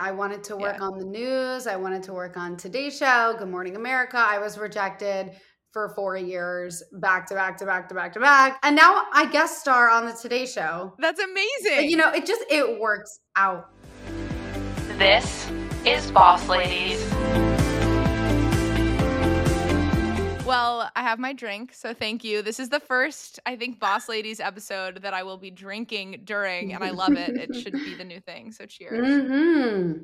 I wanted to work yeah. on the news. I wanted to work on Today Show, Good Morning America. I was rejected for four years, back to back to back to back to back. And now I guest star on the Today Show. That's amazing. You know, it just it works out. This is Boss Ladies. Well, I have my drink, so thank you. This is the first, I think, Boss Ladies episode that I will be drinking during, and I love it. It should be the new thing. So cheers. Mm-hmm.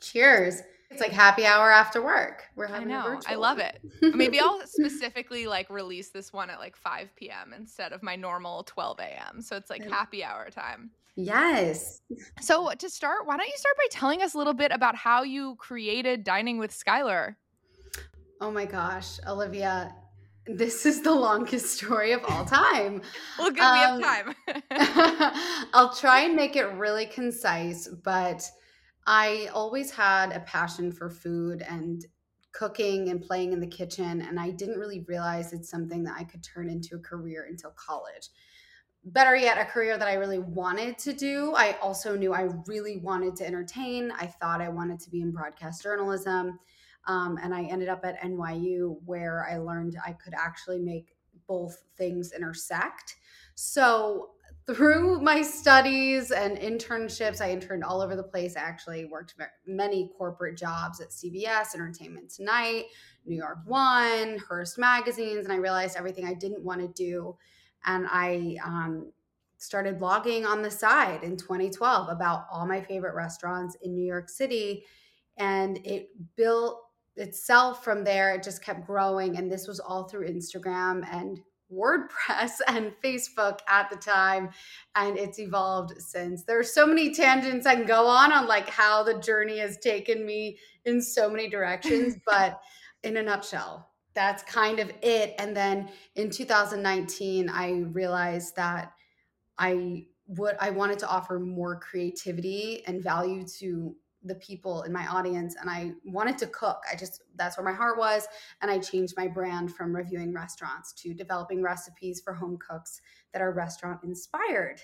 Cheers. It's like happy hour after work. We're having I know. I love it. Maybe I'll specifically like release this one at like 5 p.m. instead of my normal 12 a.m. So it's like happy hour time. Yes. So to start, why don't you start by telling us a little bit about how you created Dining with Skylar? Oh my gosh, Olivia, this is the longest story of all time. well, good, um, we have um, time. I'll try and make it really concise, but I always had a passion for food and cooking and playing in the kitchen, and I didn't really realize it's something that I could turn into a career until college. Better yet, a career that I really wanted to do. I also knew I really wanted to entertain. I thought I wanted to be in broadcast journalism. Um, and I ended up at NYU where I learned I could actually make both things intersect. So through my studies and internships, I interned all over the place. I actually worked many corporate jobs at CBS, Entertainment Tonight, New York One, Hearst magazines, and I realized everything I didn't want to do. And I um, started blogging on the side in 2012 about all my favorite restaurants in New York City. And it built itself from there. It just kept growing. And this was all through Instagram and WordPress and Facebook at the time, and it's evolved since. There are so many tangents I can go on on like how the journey has taken me in so many directions, but in a nutshell, that's kind of it. And then in 2019, I realized that I would I wanted to offer more creativity and value to the people in my audience and I wanted to cook. I just that's where my heart was and I changed my brand from reviewing restaurants to developing recipes for home cooks that are restaurant inspired.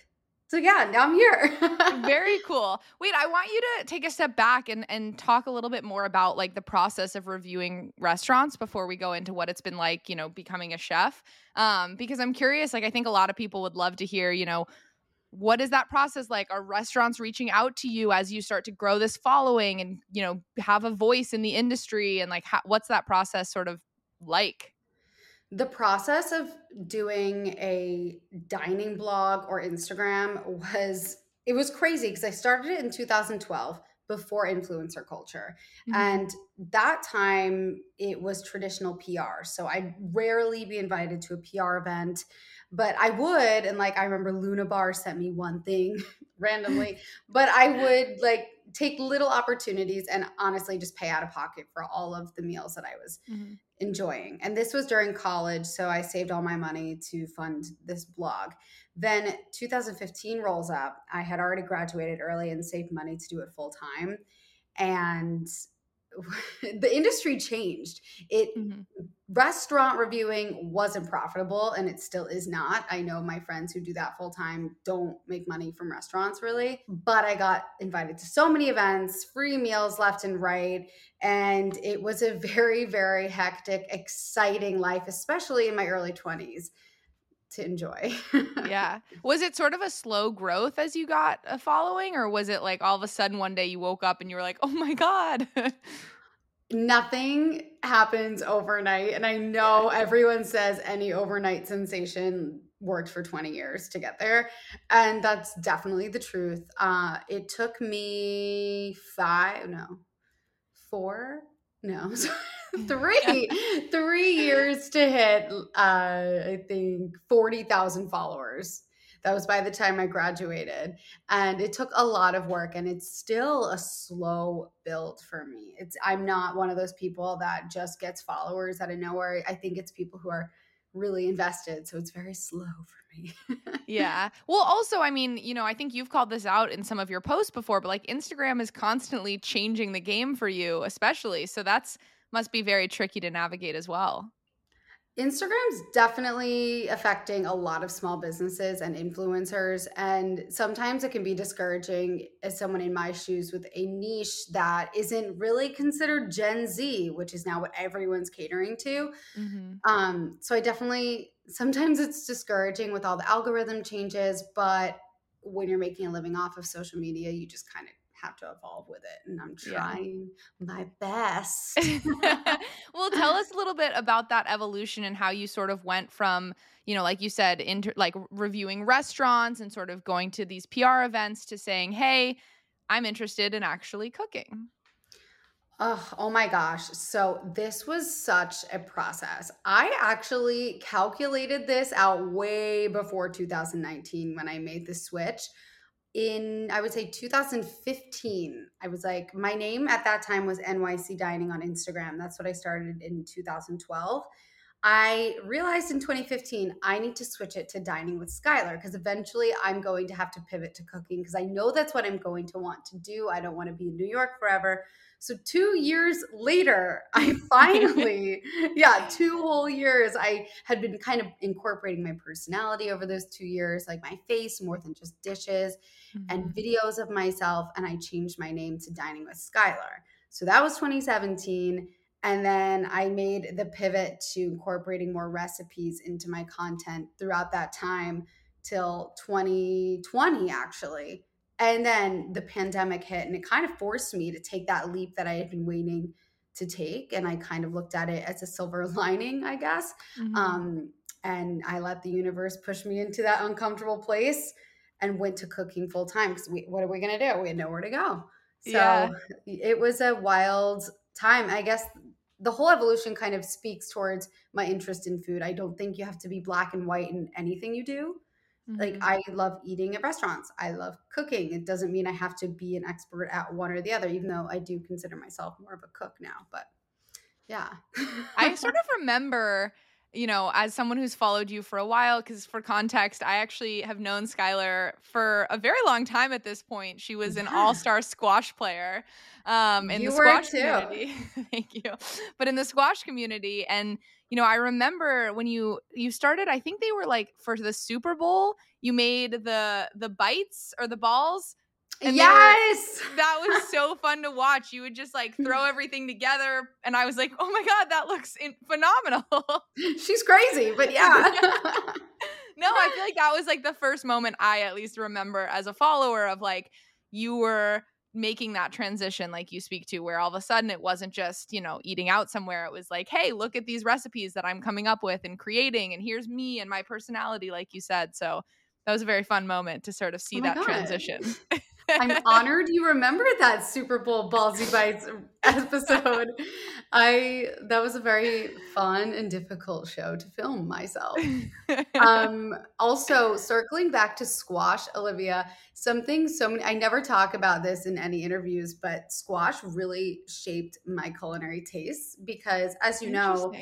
So yeah, now I'm here. Very cool. Wait, I want you to take a step back and and talk a little bit more about like the process of reviewing restaurants before we go into what it's been like, you know, becoming a chef. Um because I'm curious like I think a lot of people would love to hear, you know, what is that process like? Are restaurants reaching out to you as you start to grow this following and you know have a voice in the industry? And like how, what's that process sort of like? The process of doing a dining blog or instagram was it was crazy because i started it in 2012 before influencer culture mm-hmm. and that time it was traditional pr so i'd rarely be invited to a pr event but I would, and like I remember Luna Bar sent me one thing randomly, but I would like take little opportunities and honestly just pay out of pocket for all of the meals that I was mm-hmm. Enjoying. And this was during college, so I saved all my money to fund this blog. Then 2015 rolls up. I had already graduated early and saved money to do it full time. And the industry changed. It mm-hmm. restaurant reviewing wasn't profitable and it still is not. I know my friends who do that full time don't make money from restaurants really, but I got invited to so many events, free meals left and right, and it was a very very hectic, exciting life, especially in my early 20s to enjoy. yeah. Was it sort of a slow growth as you got a following, or was it like all of a sudden one day you woke up and you were like, oh my God? Nothing happens overnight. And I know everyone says any overnight sensation worked for 20 years to get there. And that's definitely the truth. Uh, it took me five, no, four, no, three three years to hit uh i think 40,000 followers. That was by the time i graduated. And it took a lot of work and it's still a slow build for me. It's i'm not one of those people that just gets followers out of nowhere. I think it's people who are really invested so it's very slow for me yeah well also i mean you know i think you've called this out in some of your posts before but like instagram is constantly changing the game for you especially so that's must be very tricky to navigate as well. Instagram's definitely affecting a lot of small businesses and influencers. And sometimes it can be discouraging as someone in my shoes with a niche that isn't really considered Gen Z, which is now what everyone's catering to. Mm-hmm. Um, so I definitely, sometimes it's discouraging with all the algorithm changes, but when you're making a living off of social media, you just kind of have to evolve with it and i'm trying yeah. my best well tell us a little bit about that evolution and how you sort of went from you know like you said into like reviewing restaurants and sort of going to these pr events to saying hey i'm interested in actually cooking Oh, oh my gosh. So, this was such a process. I actually calculated this out way before 2019 when I made the switch in I would say 2015, I was like, my name at that time was NYC Dining on Instagram. That's what I started in 2012. I realized in 2015 I need to switch it to dining with Skylar because eventually I'm going to have to pivot to cooking because I know that's what I'm going to want to do. I don't want to be in New York forever. So two years later, I finally, yeah, two whole years, I had been kind of incorporating my personality over those two years, like my face more than just dishes mm-hmm. and videos of myself. And I changed my name to Dining with Skylar. So that was 2017. And then I made the pivot to incorporating more recipes into my content throughout that time till 2020, actually. And then the pandemic hit and it kind of forced me to take that leap that I had been waiting to take. And I kind of looked at it as a silver lining, I guess. Mm-hmm. Um, and I let the universe push me into that uncomfortable place and went to cooking full time because what are we going to do? We had nowhere to go. So yeah. it was a wild time. I guess the whole evolution kind of speaks towards my interest in food. I don't think you have to be black and white in anything you do. Mm-hmm. Like I love eating at restaurants. I love cooking. It doesn't mean I have to be an expert at one or the other, even though I do consider myself more of a cook now. But yeah. I sort of remember you know, as someone who's followed you for a while, because for context, I actually have known Skylar for a very long time at this point. She was an yeah. all-star squash player um, in you the squash community. Thank you. But in the squash community, and you know, I remember when you you started. I think they were like for the Super Bowl. You made the the bites or the balls and yes. Were, that was so fun to watch. You would just like throw everything together. And I was like, oh my God, that looks in- phenomenal. She's crazy, but yeah. no, I feel like that was like the first moment I at least remember as a follower of like, you were making that transition like you speak to where all of a sudden it wasn't just you know eating out somewhere it was like hey look at these recipes that i'm coming up with and creating and here's me and my personality like you said so that was a very fun moment to sort of see oh that God. transition I'm honored you remember that Super Bowl Ballsy Bites episode. I that was a very fun and difficult show to film myself. Um, also, circling back to squash, Olivia, something so many I never talk about this in any interviews, but squash really shaped my culinary tastes because, as you know.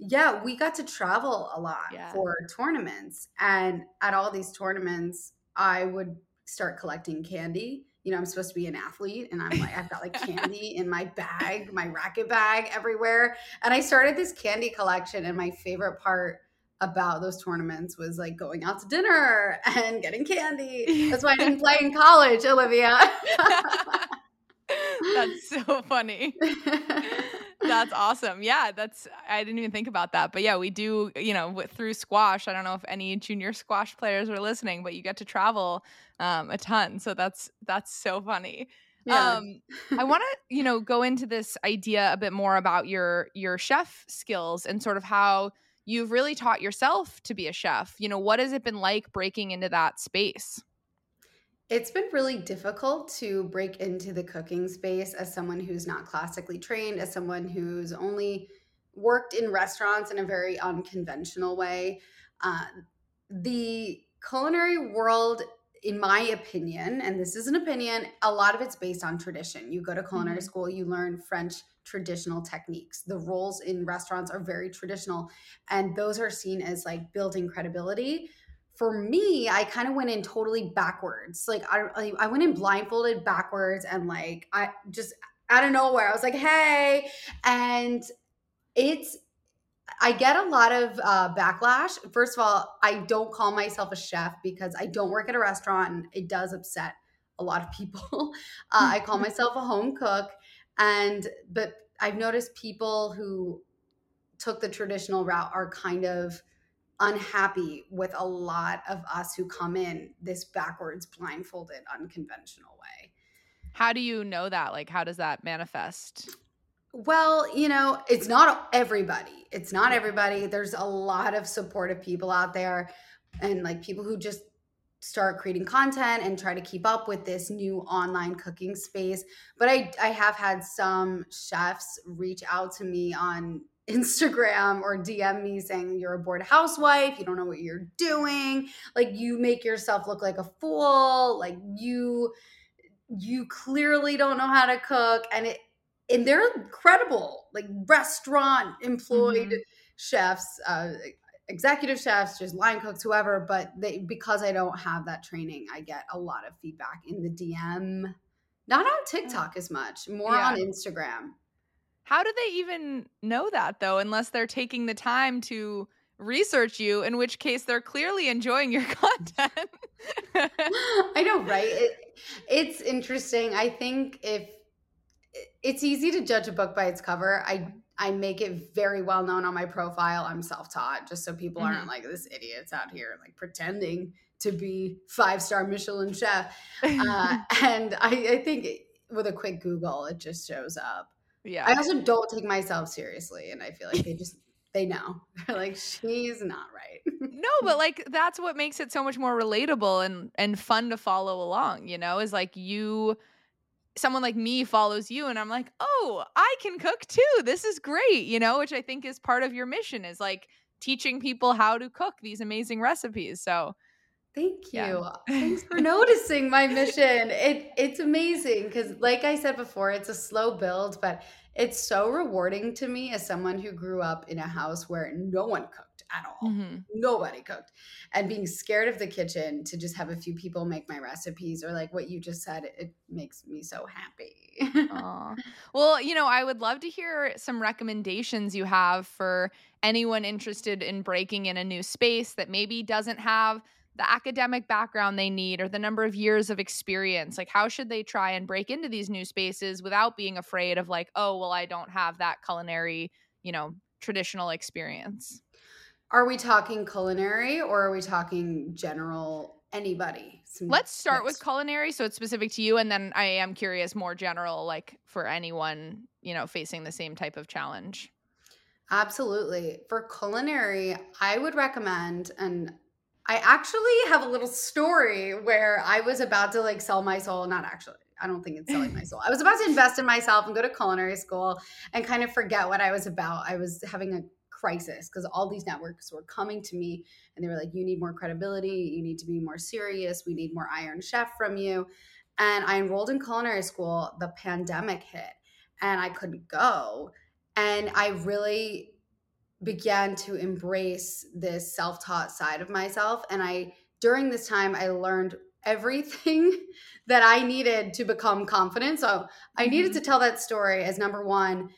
Yeah, we got to travel a lot yeah. for tournaments. And at all these tournaments, I would start collecting candy. You know, I'm supposed to be an athlete and I'm like, I've got like candy in my bag, my racket bag everywhere. And I started this candy collection. And my favorite part about those tournaments was like going out to dinner and getting candy. That's why I didn't play in college, Olivia. That's so funny. That's awesome. Yeah, that's I didn't even think about that. But yeah, we do, you know, through squash. I don't know if any junior squash players are listening, but you get to travel um, a ton. So that's that's so funny. Yeah. Um, I want to, you know, go into this idea a bit more about your your chef skills and sort of how you've really taught yourself to be a chef. You know, what has it been like breaking into that space? It's been really difficult to break into the cooking space as someone who's not classically trained, as someone who's only worked in restaurants in a very unconventional way. Uh, the culinary world, in my opinion, and this is an opinion, a lot of it's based on tradition. You go to culinary mm-hmm. school, you learn French traditional techniques. The roles in restaurants are very traditional, and those are seen as like building credibility for me, I kind of went in totally backwards. Like I, I went in blindfolded backwards and like I just out of nowhere, I was like, "Hey," and it's I get a lot of uh, backlash. First of all, I don't call myself a chef because I don't work at a restaurant and it does upset a lot of people. Uh, I call myself a home cook. And, but I've noticed people who took the traditional route are kind of unhappy with a lot of us who come in this backwards, blindfolded, unconventional way. How do you know that? Like, how does that manifest? Well, you know, it's not everybody. It's not everybody. There's a lot of supportive people out there and like people who just start creating content and try to keep up with this new online cooking space. But I I have had some chefs reach out to me on Instagram or DM me saying you're a bored housewife, you don't know what you're doing, like you make yourself look like a fool, like you you clearly don't know how to cook and it and they're incredible, like restaurant employed mm-hmm. chefs, uh, executive chefs, just line cooks, whoever. But they because I don't have that training, I get a lot of feedback in the DM. Not on TikTok as much, more yeah. on Instagram. How do they even know that though, unless they're taking the time to research you, in which case they're clearly enjoying your content. I know, right? It, it's interesting. I think if it's easy to judge a book by its cover. I I make it very well known on my profile. I'm self-taught, just so people mm-hmm. aren't like this idiot's out here like pretending to be five star Michelin chef. Uh, and I, I think with a quick Google, it just shows up. Yeah. I also don't take myself seriously, and I feel like they just they know they're like she's not right. no, but like that's what makes it so much more relatable and and fun to follow along. You know, is like you someone like me follows you and I'm like, "Oh, I can cook too. This is great." You know, which I think is part of your mission is like teaching people how to cook these amazing recipes. So, Thank you. Yeah. Thanks for noticing my mission. It it's amazing cuz like I said before, it's a slow build, but it's so rewarding to me as someone who grew up in a house where no one cooked at all. Mm-hmm. Nobody cooked. And being scared of the kitchen to just have a few people make my recipes or like what you just said, it makes me so happy. well, you know, I would love to hear some recommendations you have for anyone interested in breaking in a new space that maybe doesn't have the academic background they need or the number of years of experience like how should they try and break into these new spaces without being afraid of like oh well i don't have that culinary you know traditional experience are we talking culinary or are we talking general anybody? Some Let's start tips. with culinary so it's specific to you and then I am curious more general like for anyone, you know, facing the same type of challenge. Absolutely. For culinary, I would recommend and I actually have a little story where I was about to like sell my soul, not actually. I don't think it's selling my soul. I was about to invest in myself and go to culinary school and kind of forget what I was about. I was having a crisis because all these networks were coming to me and they were like, you need more credibility. You need to be more serious. We need more Iron Chef from you. And I enrolled in culinary school. The pandemic hit and I couldn't go. And I really began to embrace this self taught side of myself. And I, during this time, I learned everything that I needed to become confident. So I needed mm-hmm. to tell that story as number one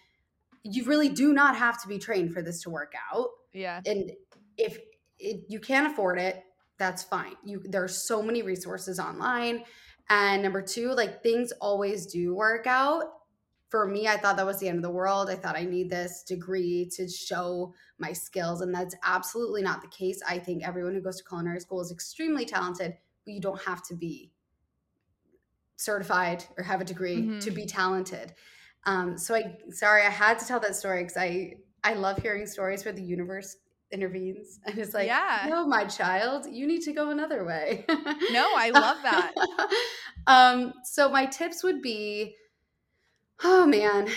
you really do not have to be trained for this to work out. Yeah. And if it, you can't afford it, that's fine. You there are so many resources online. And number two, like things always do work out. For me, I thought that was the end of the world. I thought I need this degree to show my skills. And that's absolutely not the case. I think everyone who goes to culinary school is extremely talented, but you don't have to be certified or have a degree mm-hmm. to be talented. Um, so I sorry, I had to tell that story because I I love hearing stories where the universe intervenes and it's like, yeah. no, my child, you need to go another way. no, I love that. um, so my tips would be, oh man,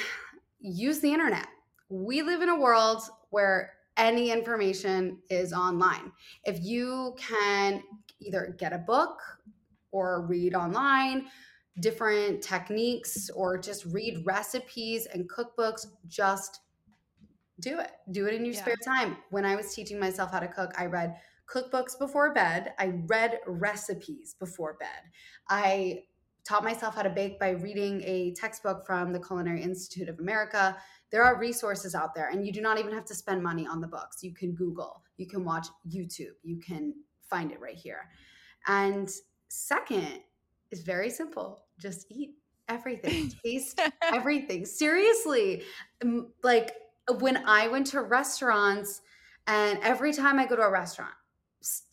use the internet. We live in a world where any information is online. If you can either get a book or read online, different techniques or just read recipes and cookbooks, just do it. Do it in your yeah. spare time. When I was teaching myself how to cook, I read cookbooks before bed. I read recipes before bed. I taught myself how to bake by reading a textbook from the Culinary Institute of America. There are resources out there, and you do not even have to spend money on the books. You can Google, you can watch YouTube, you can find it right here. And second is very simple just eat everything, taste everything. Seriously, like when I went to restaurants, and every time I go to a restaurant,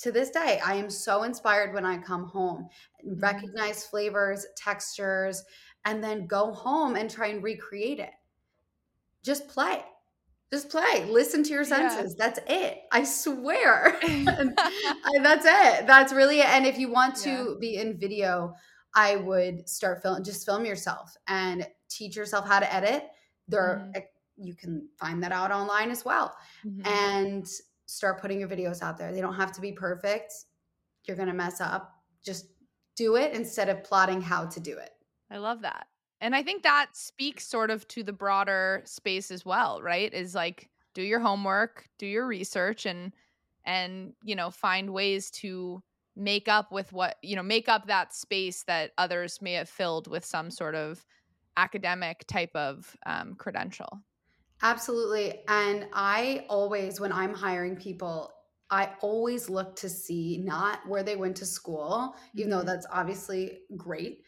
to this day, I am so inspired when I come home, mm-hmm. recognize flavors, textures, and then go home and try and recreate it. Just play. Just play. Listen to your senses. Yeah. That's it. I swear. that's it. That's really it. And if you want to yeah. be in video, I would start film just film yourself and teach yourself how to edit. There mm-hmm. you can find that out online as well. Mm-hmm. And start putting your videos out there. They don't have to be perfect. You're going to mess up. Just do it instead of plotting how to do it. I love that. And I think that speaks sort of to the broader space as well, right? Is like do your homework, do your research and and you know, find ways to make up with what, you know, make up that space that others may have filled with some sort of academic type of um, credential. Absolutely. And I always, when I'm hiring people, I always look to see not where they went to school, even though mm-hmm. that's obviously great,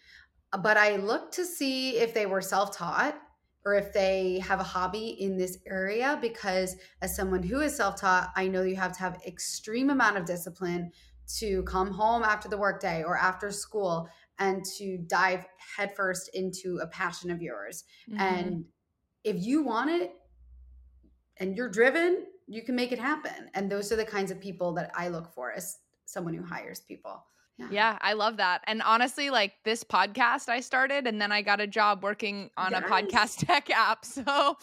but I look to see if they were self taught or if they have a hobby in this area because as someone who is self-taught i know you have to have extreme amount of discipline to come home after the workday or after school and to dive headfirst into a passion of yours mm-hmm. and if you want it and you're driven, you can make it happen. And those are the kinds of people that I look for as someone who hires people. Yeah. yeah. I love that. And honestly, like this podcast I started and then I got a job working on yes. a podcast tech app. So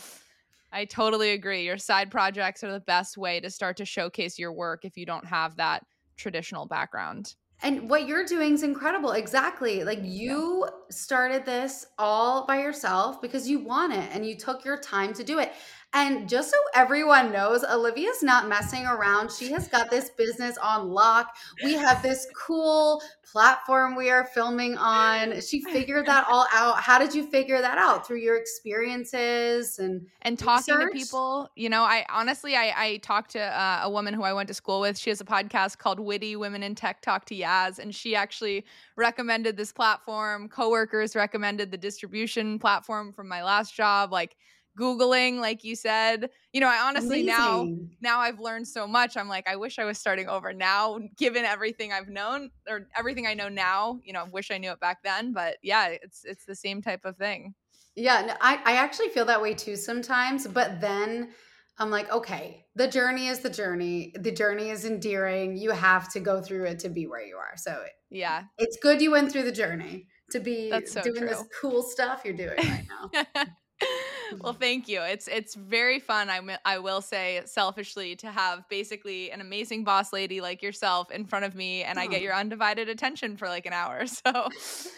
I totally agree. Your side projects are the best way to start to showcase your work if you don't have that traditional background. And what you're doing is incredible. Exactly. Like you started this all by yourself because you want it and you took your time to do it. And just so everyone knows, Olivia's not messing around. She has got this business on lock. We have this cool platform we are filming on. She figured that all out. How did you figure that out? Through your experiences and and talking research? to people. You know, I honestly I, I talked to uh, a woman who I went to school with. She has a podcast called Witty Women in Tech Talk to Yaz, and she actually recommended this platform. Coworkers recommended the distribution platform from my last job. Like googling like you said. You know i honestly Amazing. now now i've learned so much. I'm like i wish i was starting over now given everything i've known or everything i know now. You know i wish i knew it back then but yeah it's it's the same type of thing. Yeah no, I, I actually feel that way too sometimes but then i'm like okay the journey is the journey. The journey is endearing. You have to go through it to be where you are. So yeah. it's good you went through the journey to be so doing true. this cool stuff you're doing right now well, thank you. It's it's very fun. I I will say selfishly to have basically an amazing boss lady like yourself in front of me, and oh. I get your undivided attention for like an hour. So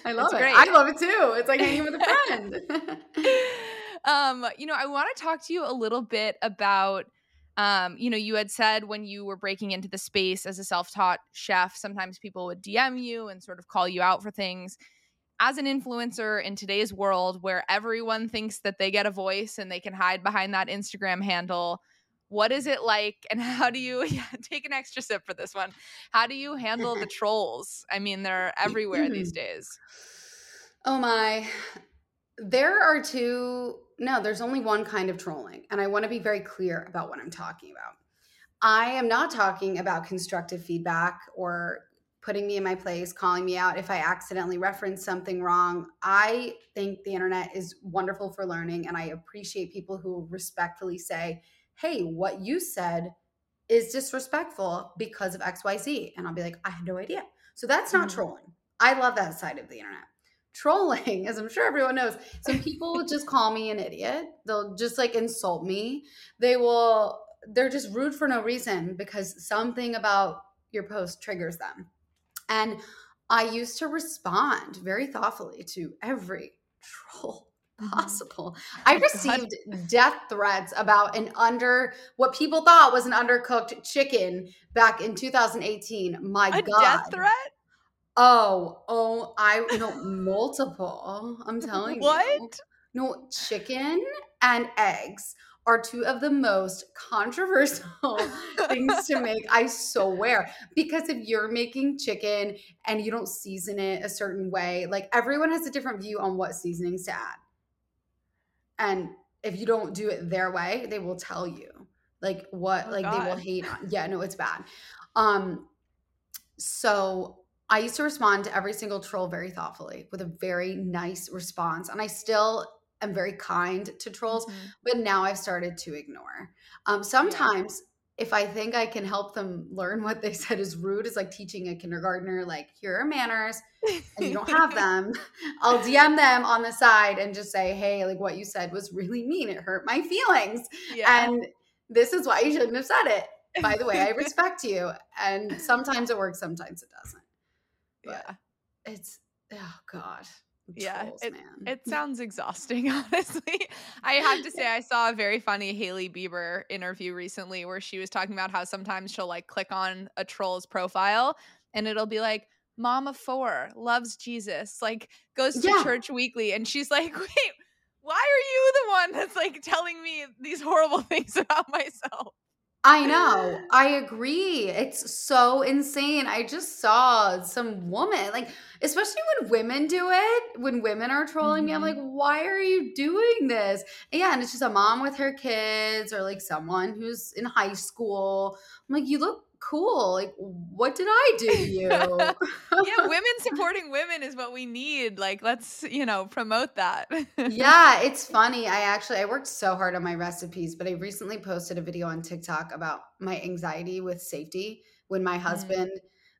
I love it. Great. I love it too. It's like hanging with a friend. um, you know, I want to talk to you a little bit about. Um, you know, you had said when you were breaking into the space as a self-taught chef, sometimes people would DM you and sort of call you out for things as an influencer in today's world where everyone thinks that they get a voice and they can hide behind that Instagram handle, what is it like and how do you yeah, take an extra sip for this one? How do you handle the trolls? I mean, they're everywhere these mm-hmm. days. Oh my. There are two no, there's only one kind of trolling, and I want to be very clear about what I'm talking about. I am not talking about constructive feedback or putting me in my place, calling me out if I accidentally reference something wrong. I think the internet is wonderful for learning, and I appreciate people who respectfully say, Hey, what you said is disrespectful because of XYZ. And I'll be like, I had no idea. So that's not mm-hmm. trolling. I love that side of the internet. Trolling, as I'm sure everyone knows, some people just call me an idiot. They'll just like insult me. They will, they're just rude for no reason because something about your post triggers them and I used to respond very thoughtfully to every troll mm-hmm. possible. I received death threats about an under what people thought was an undercooked chicken back in 2018. My a God. death threat? Oh, oh, I know multiple. I'm telling you. What? No, chicken and eggs are two of the most controversial things to make. I swear. Because if you're making chicken and you don't season it a certain way, like everyone has a different view on what seasonings to add. And if you don't do it their way, they will tell you. Like what Oh, like they will hate on. Yeah, no, it's bad. Um so I used to respond to every single troll very thoughtfully with a very nice response. And I still am very kind to trolls, Mhm. but now I've started to ignore. Um, sometimes if I think I can help them learn what they said is rude, is like teaching a kindergartner, like, here are manners and you don't have them. I'll DM them on the side and just say, hey, like what you said was really mean. It hurt my feelings. yeah. And this is why you shouldn't have said it. By the way, I respect you. And sometimes it works, sometimes it doesn't. But yeah. it's oh god. Yeah, Trolls, man. It sounds exhausting, honestly. I have to say, I saw a very funny Hailey Bieber interview recently where she was talking about how sometimes she'll like click on a troll's profile and it'll be like, Mom of four loves Jesus, like goes to Yeah. church weekly. And she's like, Wait, why are you the one that's like telling me these horrible things about myself? I know. I agree. It's so insane. I just saw some woman, like, especially when women do it, when women are trolling me, I'm Mhm. like, why are you doing this? And yeah, and it's just a mom with her kids or like someone who's in high school. I'm like, you look cool. Like, what did I do to you? Yeah, women supporting women is what we need. Like, let's, you know, promote that. yeah, it's funny. I actually I worked so hard on my recipes, but I recently posted a video on TikTok about my anxiety with safety when my husband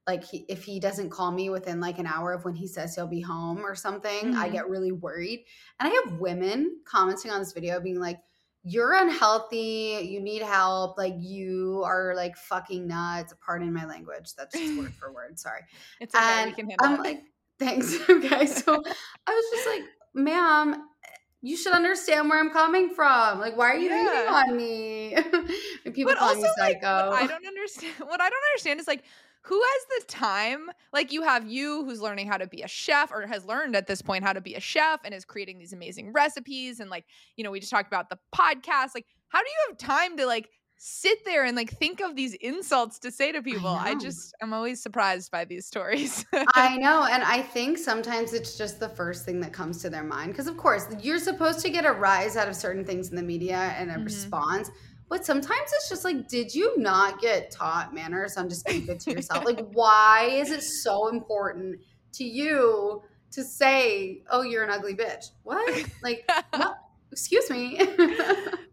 like he, if he doesn't call me within like an hour of when he says he'll be home or something, I Mhm. get really worried. And I have women commenting on this video being like you're unhealthy, you need help, like you are like fucking nuts. Pardon my language. That's just word for word. Sorry. It's okay. And we can handle I'm it. like, thanks. okay. So I was just like, ma'am, you should understand where I'm coming from. Like, why are you hating on me? People but call also me like what I don't understand what I don't understand is like who has the time like you have you who's learning how to be a chef or has learned at this point how to be a chef and is creating these amazing recipes and like you know we just talked about the podcast like how do you have time to like sit there and like think of these insults to say to people I, know. just I'm always surprised by these stories I know. And I think sometimes it's just the first thing that comes to their mind. Because, of course, you're supposed to get a rise out of certain things in the media and a Mhm. response. But sometimes it's just like, did you not get taught manners on just being good to yourself? like, why is it so important to you to say, oh, you're an ugly bitch? What? Like, what? Excuse me.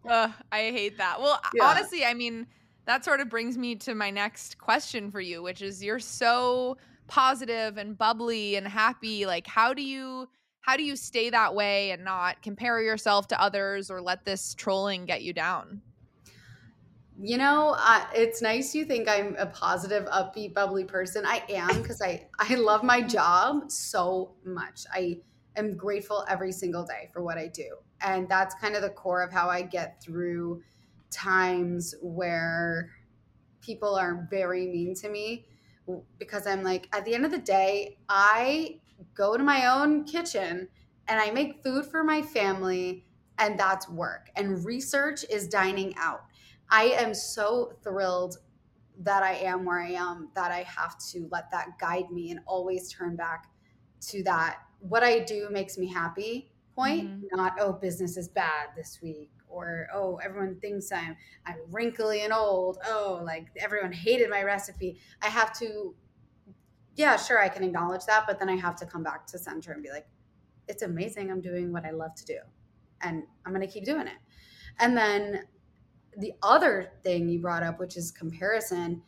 Ugh, I hate that. Well, Yeah. honestly, I mean, that sort of brings me to my next question for you, which is you're so positive and bubbly and happy. Like, how do you how do you stay that way and not compare yourself to others or let this trolling get you down? You know, it's nice you think I'm a positive, upbeat, bubbly person. I am because I I love my job so much. I am grateful every single day for what I do, and that's kind of the core of how I get through times where people are very mean to me because I'm like, at the end of the day, I go to my own kitchen and I make food for my family, and that's work. And research is dining out. I am so thrilled that I am where I am that I have to let that guide me and always turn back to that. What I do makes me happy point, Mhm. not, oh, business is bad this week. Or oh, everyone thinks I'm I'm wrinkly and old. Oh, like everyone hated my recipe. I have to, yeah, sure, I can acknowledge that, but then I have to come back to center and be like, it's amazing. I'm doing what I love to do, and I'm gonna keep doing it. And then the other thing you brought up, which is comparison,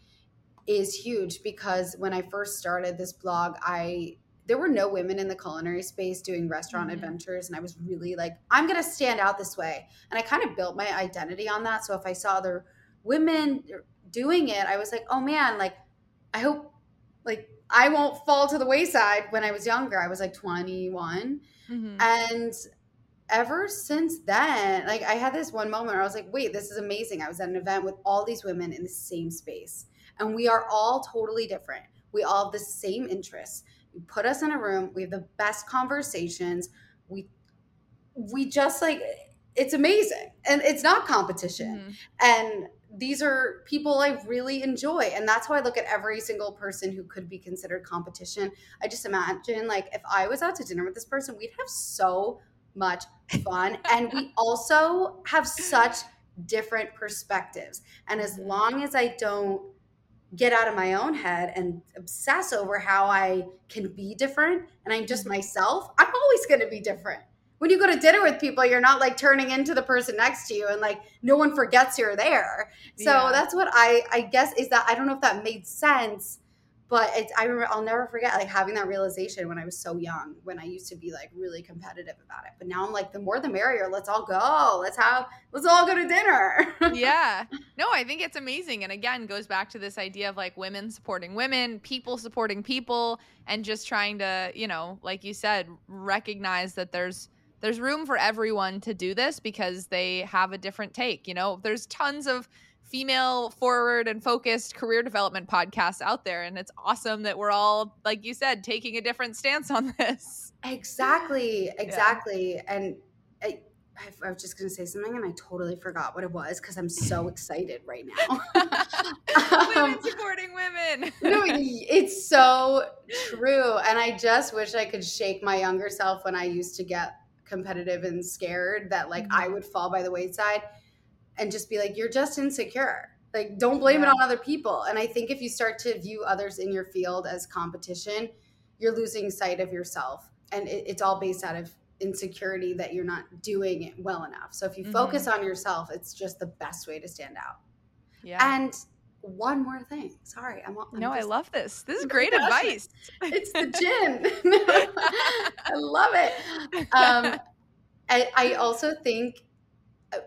is huge because when I first started this blog, I there were no women in the culinary space doing restaurant Mhm. adventures and I was really like I'm going to stand out this way. And I kind of built my identity on that. So if I saw other women doing it, I was like, "Oh man, like I hope like I won't fall to the wayside." When I was younger, I was like 21 Mhm. and ever since then, like I had this one moment where I was like, wait, this is amazing. I was at an event with all these women in the same space, and we are all totally different. We all have the same interests. You put us in a room, we have the best conversations. We we just like it's amazing. And it's not competition. Mhm. And these are people I really enjoy. And that's how I look at every single person who could be considered competition. I just imagine like if I was out to dinner with this person, we'd have so much fun. and we also have such different perspectives. And as long as I don't get out of my own head and obsess over how I can be different and I'm just mm-hmm. myself, I'm always going to be different. When you go to dinner with people, you're not like turning into the person next to you and like no one forgets you're there. So Yeah. that's what I I guess is that I don't know if that made sense, but it's I remember I'll never forget like having that realization when I was so young when I used to be like really competitive about it. But now I'm like the more the merrier. Let's all go. Let's have let's all go to dinner. yeah. No, I think it's amazing. And again, goes back to this idea of like women supporting women, people supporting people, and just trying to, you know, like you said, recognize that there's there's room for everyone to do this because they have a different take. You know, there's tons of female forward and focused career development podcasts out there. And it's awesome that we're all, like you said, taking a different stance on this. Exactly, exactly. And I, I, was just going to say something and I totally forgot what it was because I'm so excited right now. women Um, supporting women. no, it's so true. And I just wish I could shake my younger self when I used to get competitive and scared that like I would fall by the wayside and just be like, you're just insecure. Like, don't blame it on other people. And I think if you start to view others in your field as competition, you're losing sight of yourself. And it, it's all based out of insecurity that you're not doing it well enough. So if you focus on yourself, it's just the best way to stand out. Yeah. And one more thing. Sorry, I'm, I'm no, I love this. This is great advice. it's the gin. I love it. Um, I, I also think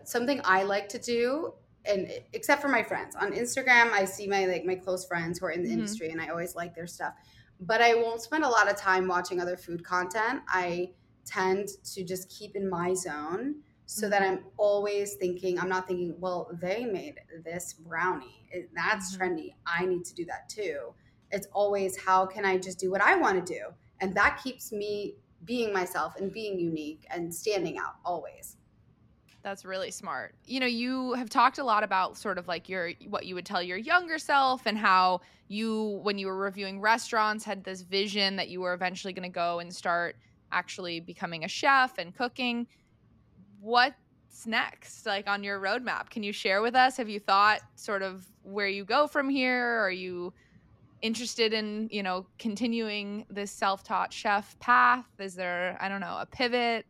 something I like to do, and except for my friends on Instagram, I see my like my close friends who are in the Mhm. industry, and I always like their stuff. But I won't spend a lot of time watching other food content. I tend to just keep in my zone so that I'm always thinking, I'm not thinking, well, they made this brownie. That's Mhm. trendy. I need to do that too. It's always, how can I just do what I want to do? And that keeps me being myself and being unique and standing out always. That's really smart. You know, you have talked a lot about sort of like your what you would tell your younger self and how you when you were reviewing restaurants had this vision that you were eventually going to go and start actually becoming a chef and cooking. What's next like on your roadmap? Can you share with us? Have you thought sort of where you go from here? Are you interested in, you know, continuing this self-taught chef path? Is there, I don't know, a pivot?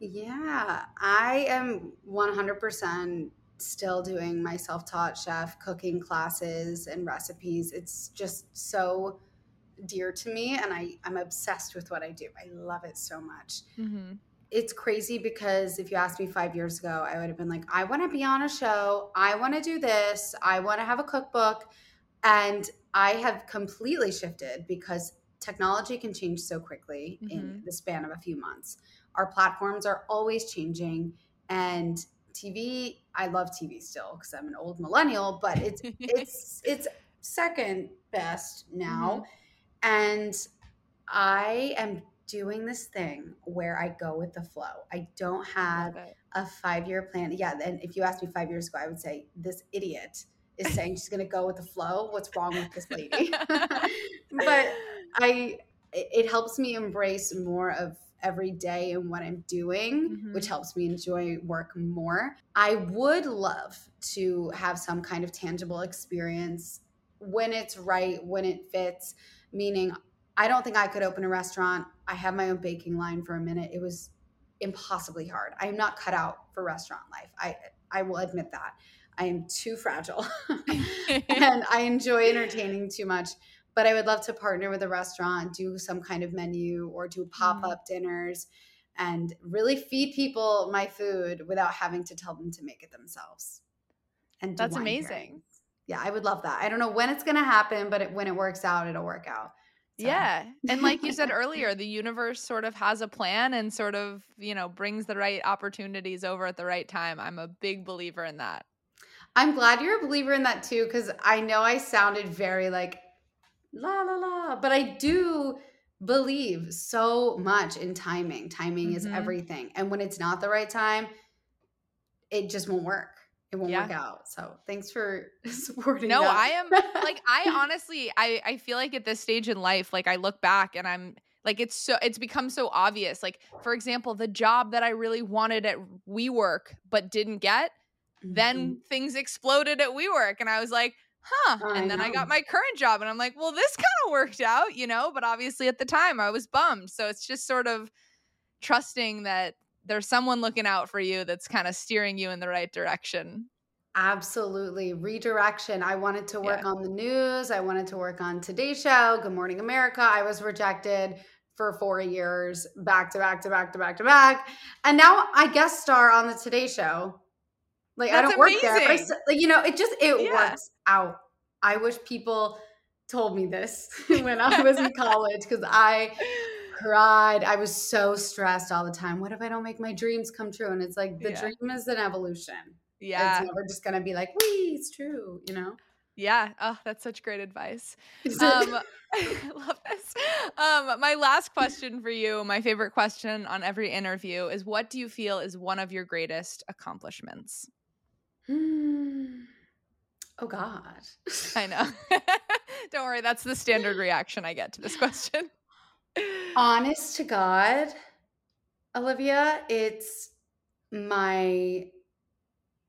Yeah, I am 100% still doing my self taught chef cooking classes and recipes. It's just so dear to me, and I, I'm obsessed with what I do. I love it so much. Mm-hmm. It's crazy because if you asked me five years ago, I would have been like, I want to be on a show. I want to do this. I want to have a cookbook. And I have completely shifted because technology can change so quickly in the span of a few months. Our platforms are always changing. And TV, I love TV still because I'm an old millennial, but it's it's it's second best now. Mm-hmm. And I am doing this thing where I go with the flow. I don't have it. a five year plan. Yeah, and if you asked me five years ago, I would say this idiot is saying she's going to go with the flow. What's wrong with this lady? but I, it helps me embrace more of every day and what I'm doing, Mhm. which helps me enjoy work more. I would love to have some kind of tangible experience when it's right, when it fits, meaning I don't think I could open a restaurant. I have my own baking line for a minute. It was impossibly hard. I am not cut out for restaurant life. I I will admit that. I am too fragile. and I enjoy entertaining too much. But I would love to partner with a restaurant, do some kind of menu or do pop mm. up dinners and really feed people my food without having to tell them to make it themselves. And That's amazing. pairings. Yeah, I would love that. I don't know when it's going to happen, but it, when it works out, it'll work out. So- Yeah. And like you said earlier, the universe sort of has a plan and sort of, you know, brings the right opportunities over at the right time. I'm a big believer in that. I'm glad you're a believer in that too, because I know I sounded very like la la la. But I do believe so much in timing. Timing is Mhm. everything. And when it's not the right time, it just won't work. It won't Yeah. work out. So thanks for supporting. No. I am like I honestly I I feel like at this stage in life like I look back and I'm like it's so it's become so obvious. Like for example, the job that I really wanted at WeWork but didn't get, Mhm. then things exploded at WeWork and I was like, "Huh." I and then I got my current job and I'm like, "Well, this kind of worked out, you know, but obviously at the time I was bummed." So it's just sort of trusting that there's someone looking out for you that's kind of steering you in the right direction. Absolutely. Redirection. I wanted to work Yeah. on the news. I wanted to work on Today Show, Good Morning America. I was rejected for four years, back to back to back to back to back. And now I guest star on the Today Show. Like I don't work there, but I, amazing. like, you know, it just it Yeah. works out. I wish people told me this when I was in college because I cried. I was so stressed all the time. What if I don't make my dreams come true? And it's like the Yeah. dream is an evolution. Yeah. It's never just gonna be like, wee, it's true, you know? Yeah. Oh, that's such great advice. Um, I love this. Um, my last question for you, my favorite question on every interview is what do you feel is one of your greatest accomplishments? Hmm. oh God. I know. Don't worry, that's the standard reaction I get to this question. Honest to God, Olivia, it's my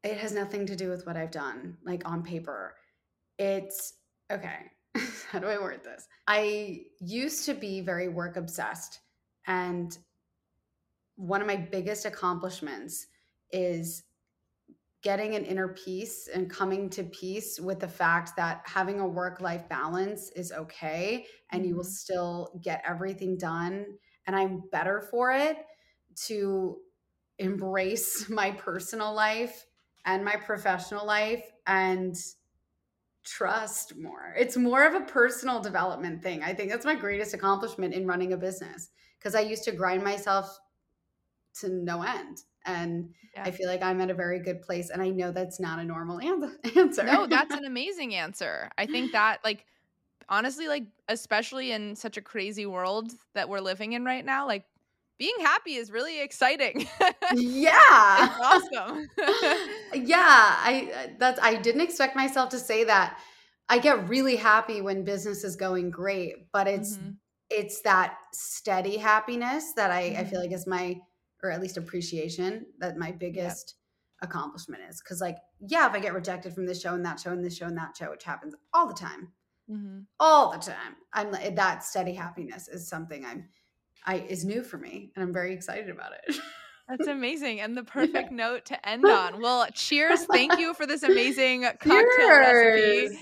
it has nothing to do with what I've done, like on paper. It's okay. How do I word this? I used to be very work obsessed, and one of my biggest accomplishments is getting an inner peace and coming to peace with the fact that having a work life balance is okay and you will Mhm. still get everything done and I'm better for it to embrace my personal life and my professional life and trust more. It's more of a personal development thing. I think that's my greatest accomplishment in running a business because I used to grind myself to no end. And Yeah. I feel like I'm at a very good place. And I know that's not a normal an- answer. No, that's an amazing answer. I think that like honestly like especially in such a crazy world that we're living in right now, like being happy is really exciting. yeah. awesome. yeah, I uh, that's I didn't expect myself to say that. I get really happy when business is going great, but it's Mhm. it's that steady happiness that I, I Mhm. feel like is my or at least appreciation that my biggest accomplishment is. Cause like, yeah, if I get rejected from this show and that show and this show and that show, which happens all the time, Mhm. all the time. I'm like that steady happiness is something I'm I is new for me and I'm very excited about it. That's amazing and the perfect note to end on. Well, cheers. Thank you for this amazing cocktail recipe.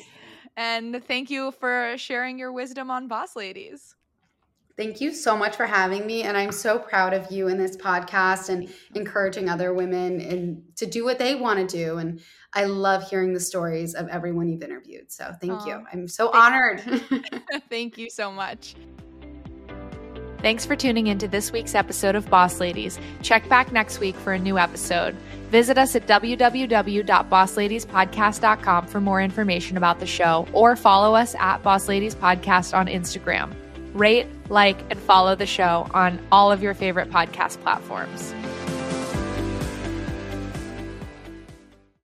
And thank you for sharing your wisdom on Boss Ladies. Thank you so much for having me. And I'm so proud of you in this podcast and encouraging other women and to do what they want to do. And I love hearing the stories of everyone you've interviewed. So thank you. I'm so honored. Thank you so much. Thanks for tuning into this week's episode of Boss Ladies. Check back next week for a new episode. Visit us at www.bossladiespodcast.com for more information about the show or follow us at Boss Ladies Podcast on Instagram. Rate, like, and follow the show on all of your favorite podcast platforms.